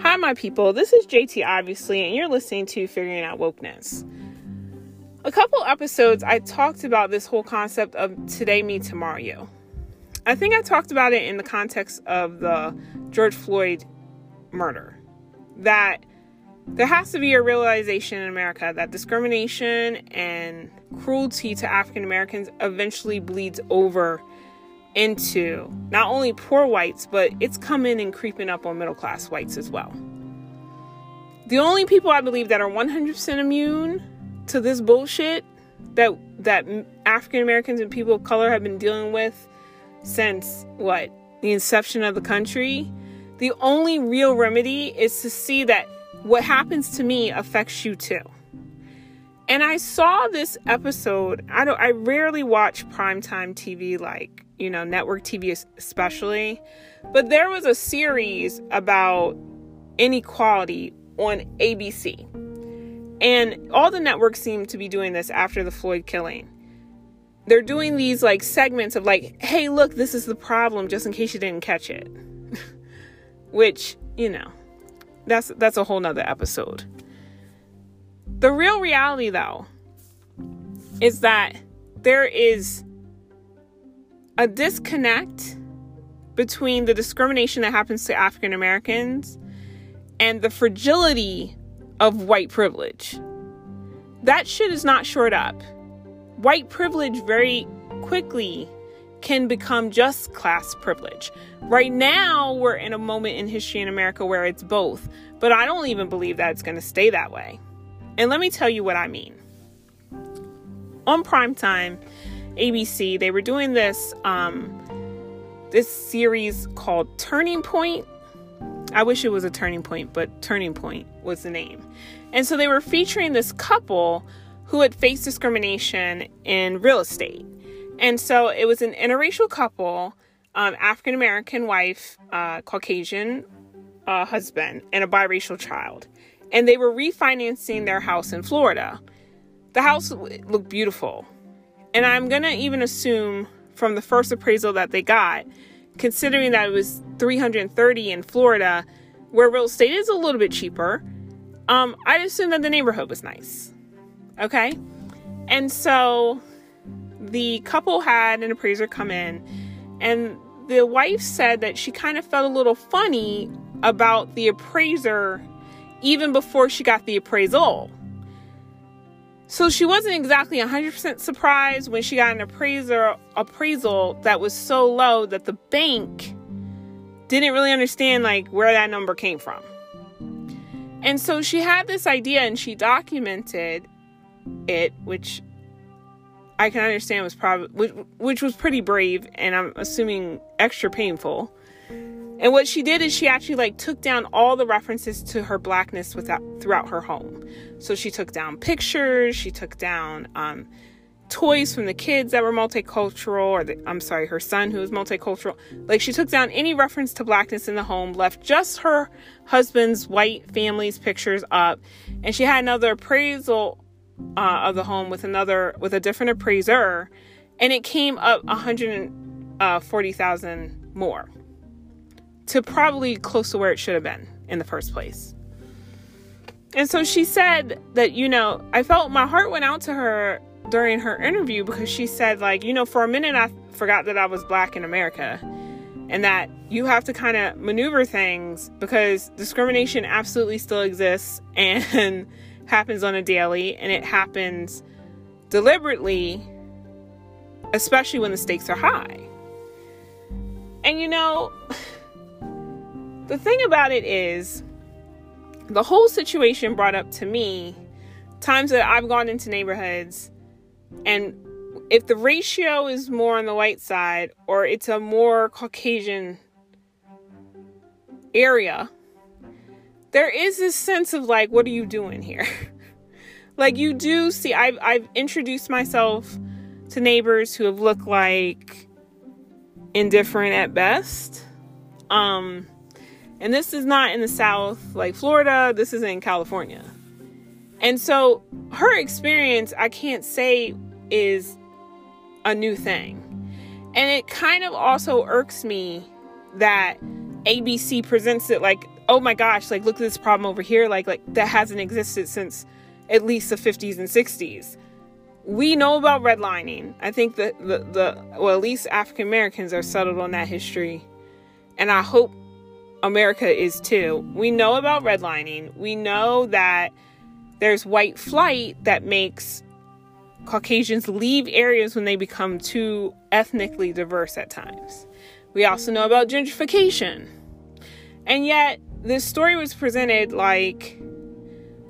Hi, my people. This is JT, obviously, and you're listening to Figuring Out Wokeness. A couple episodes, I talked about this whole concept of today, me, tomorrow, you. I think I talked about it in the context of the George Floyd murder. That there has to be a realization in America that discrimination and cruelty to African Americans eventually bleeds over into not only poor whites, but it's coming and creeping up on middle class whites as well. The only people I believe that are 100% immune to this bullshit that that African Americans and people of color have been dealing with since what the inception of the country, the only real remedy is to see that what happens to me affects you too. And I saw this episode. I don't I rarely watch primetime TV like, you know, network TV especially, but there was a series about inequality on ABC. And all the networks seem to be doing this after the Floyd killing. They're doing these like segments of like, hey, look, this is the problem, just in case you didn't catch it. Which, you know, that's that's a whole nother episode. The real reality though is that there is a disconnect between the discrimination that happens to African Americans and the fragility of white privilege. That shit is not shored up. White privilege very quickly can become just class privilege. Right now, we're in a moment in history in America where it's both, but I don't even believe that it's going to stay that way. And let me tell you what I mean. On primetime, ABC, they were doing this um, this series called Turning Point. I wish it was a turning point, but Turning Point was the name. And so they were featuring this couple who had faced discrimination in real estate. And so it was an interracial couple, um, African American wife, uh, Caucasian uh, husband, and a biracial child. And they were refinancing their house in Florida. The house looked beautiful. And I'm going to even assume from the first appraisal that they got, considering that it was 330 in Florida, where real estate is a little bit cheaper, um, I'd assume that the neighborhood was nice. Okay? And so the couple had an appraiser come in, and the wife said that she kind of felt a little funny about the appraiser even before she got the appraisal. So she wasn't exactly 100% surprised when she got an appraiser appraisal that was so low that the bank didn't really understand like where that number came from. And so she had this idea and she documented it, which I can understand was probably which, which was pretty brave and I'm assuming extra painful. And what she did is she actually like took down all the references to her blackness without throughout her home. So she took down pictures, she took down um, toys from the kids that were multicultural, or the, I'm sorry, her son who was multicultural. Like she took down any reference to blackness in the home, left just her husband's white family's pictures up, and she had another appraisal uh, of the home with another with a different appraiser, and it came up 140,000 uh, more to probably close to where it should have been in the first place. And so she said that, you know, I felt my heart went out to her during her interview because she said, like, you know, for a minute I forgot that I was black in America and that you have to kind of maneuver things because discrimination absolutely still exists and happens on a daily and it happens deliberately, especially when the stakes are high. And you know, the thing about it is, the whole situation brought up to me times that I've gone into neighborhoods and if the ratio is more on the white side or it's a more Caucasian area, there is this sense of like, what are you doing here? like you do see I've I've introduced myself to neighbors who have looked like indifferent at best. Um and this is not in the South, like Florida, this is in California. And so her experience, I can't say is a new thing. And it kind of also irks me that ABC presents it like oh my gosh, like look at this problem over here, like like that hasn't existed since at least the 50s and 60s. We know about redlining. I think that the, the well, at least African Americans are settled on that history. And I hope America is too. We know about redlining. We know that there's white flight that makes Caucasians leave areas when they become too ethnically diverse at times. We also know about gentrification. And yet, this story was presented like,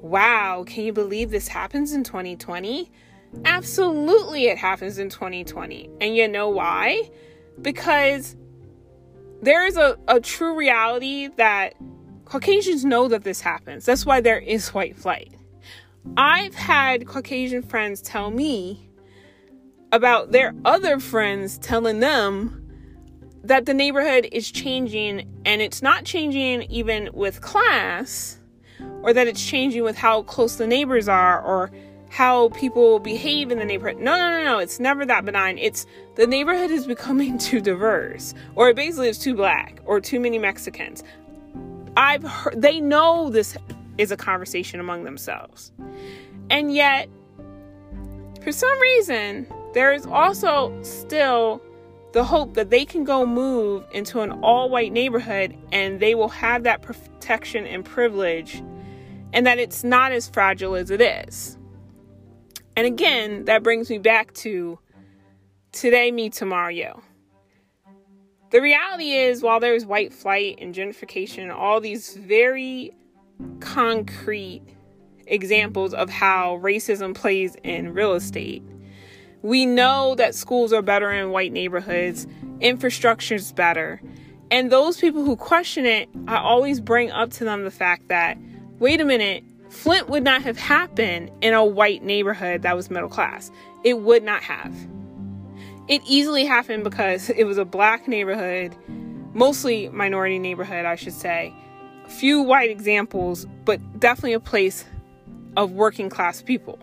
wow, can you believe this happens in 2020? Absolutely, it happens in 2020. And you know why? Because there is a, a true reality that Caucasians know that this happens. That's why there is white flight. I've had Caucasian friends tell me about their other friends telling them that the neighborhood is changing and it's not changing even with class or that it's changing with how close the neighbors are or how people behave in the neighborhood. No, no, no, no. It's never that benign. It's the neighborhood is becoming too diverse or it basically it's too black or too many Mexicans. I've heard they know this is a conversation among themselves. And yet for some reason there is also still the hope that they can go move into an all white neighborhood and they will have that protection and privilege and that it's not as fragile as it is. And again, that brings me back to today, me, tomorrow. The reality is, while there's white flight and gentrification, all these very concrete examples of how racism plays in real estate, we know that schools are better in white neighborhoods, infrastructure is better. And those people who question it, I always bring up to them the fact that, wait a minute, Flint would not have happened in a white neighborhood that was middle class. It would not have. It easily happened because it was a black neighborhood, mostly minority neighborhood, I should say. Few white examples, but definitely a place of working class people.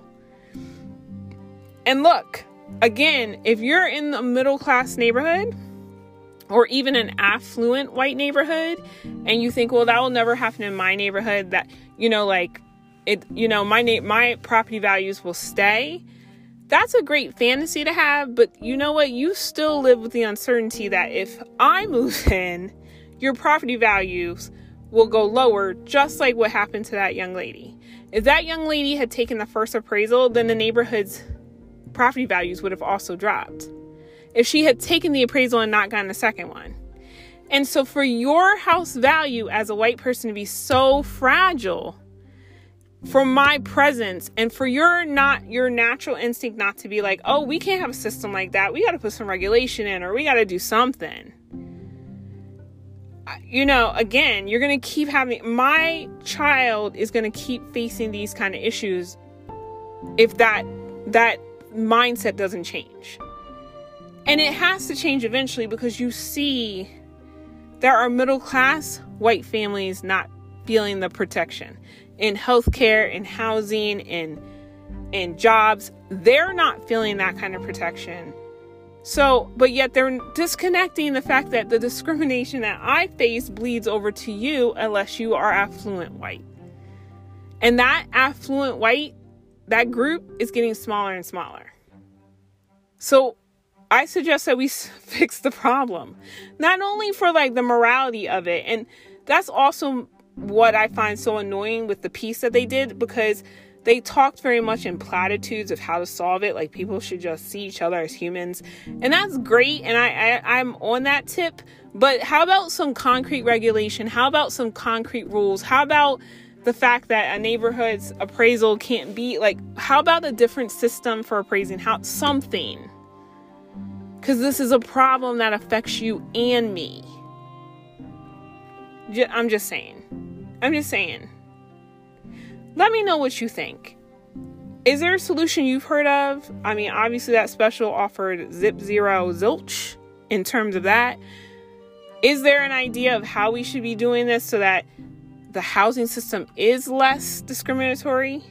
And look, again, if you're in the middle class neighborhood or even an affluent white neighborhood and you think, well, that will never happen in my neighborhood, that, you know, like it, you know, my na- my property values will stay. That's a great fantasy to have, but you know what? You still live with the uncertainty that if I move in, your property values will go lower, just like what happened to that young lady. If that young lady had taken the first appraisal, then the neighborhood's property values would have also dropped if she had taken the appraisal and not gotten the second one. And so, for your house value as a white person to be so fragile, for my presence and for your not your natural instinct not to be like, oh, we can't have a system like that. We got to put some regulation in or we got to do something. You know, again, you're going to keep having my child is going to keep facing these kind of issues if that that mindset doesn't change. And it has to change eventually because you see there are middle class white families not feeling the protection in healthcare, in housing, in in jobs. They're not feeling that kind of protection. So, but yet they're disconnecting the fact that the discrimination that I face bleeds over to you unless you are affluent white. And that affluent white that group is getting smaller and smaller. So I suggest that we fix the problem, not only for like the morality of it, and that's also what I find so annoying with the piece that they did because they talked very much in platitudes of how to solve it. Like people should just see each other as humans. And that's great and I, I i'm on that tip. But how about some concrete regulation? How about some concrete rules? How about the fact that a neighborhood's appraisal can't be like how about a different system for appraising how something? Because this is a problem that affects you and me. I'm just saying i'm just saying. Let me know what you think. Is there a solution you've heard of? I mean obviously that special offered zip zero zilch in terms of that. Is there an idea of how we should be doing this so that the housing system is less discriminatory?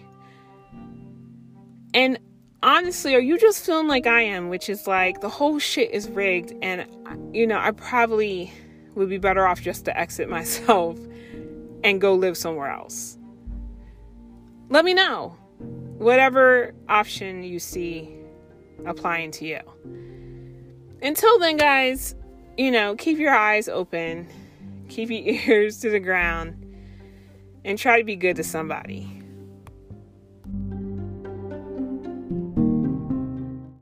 And honestly, are you just feeling like I am, which is like the whole shit is rigged and you know, I probably would be better off just to exit myself and go live somewhere else? Let me know. Whatever option you see applying to you. Until then, guys, you know, keep your eyes open, keep your ears to the ground, and try to be good to somebody.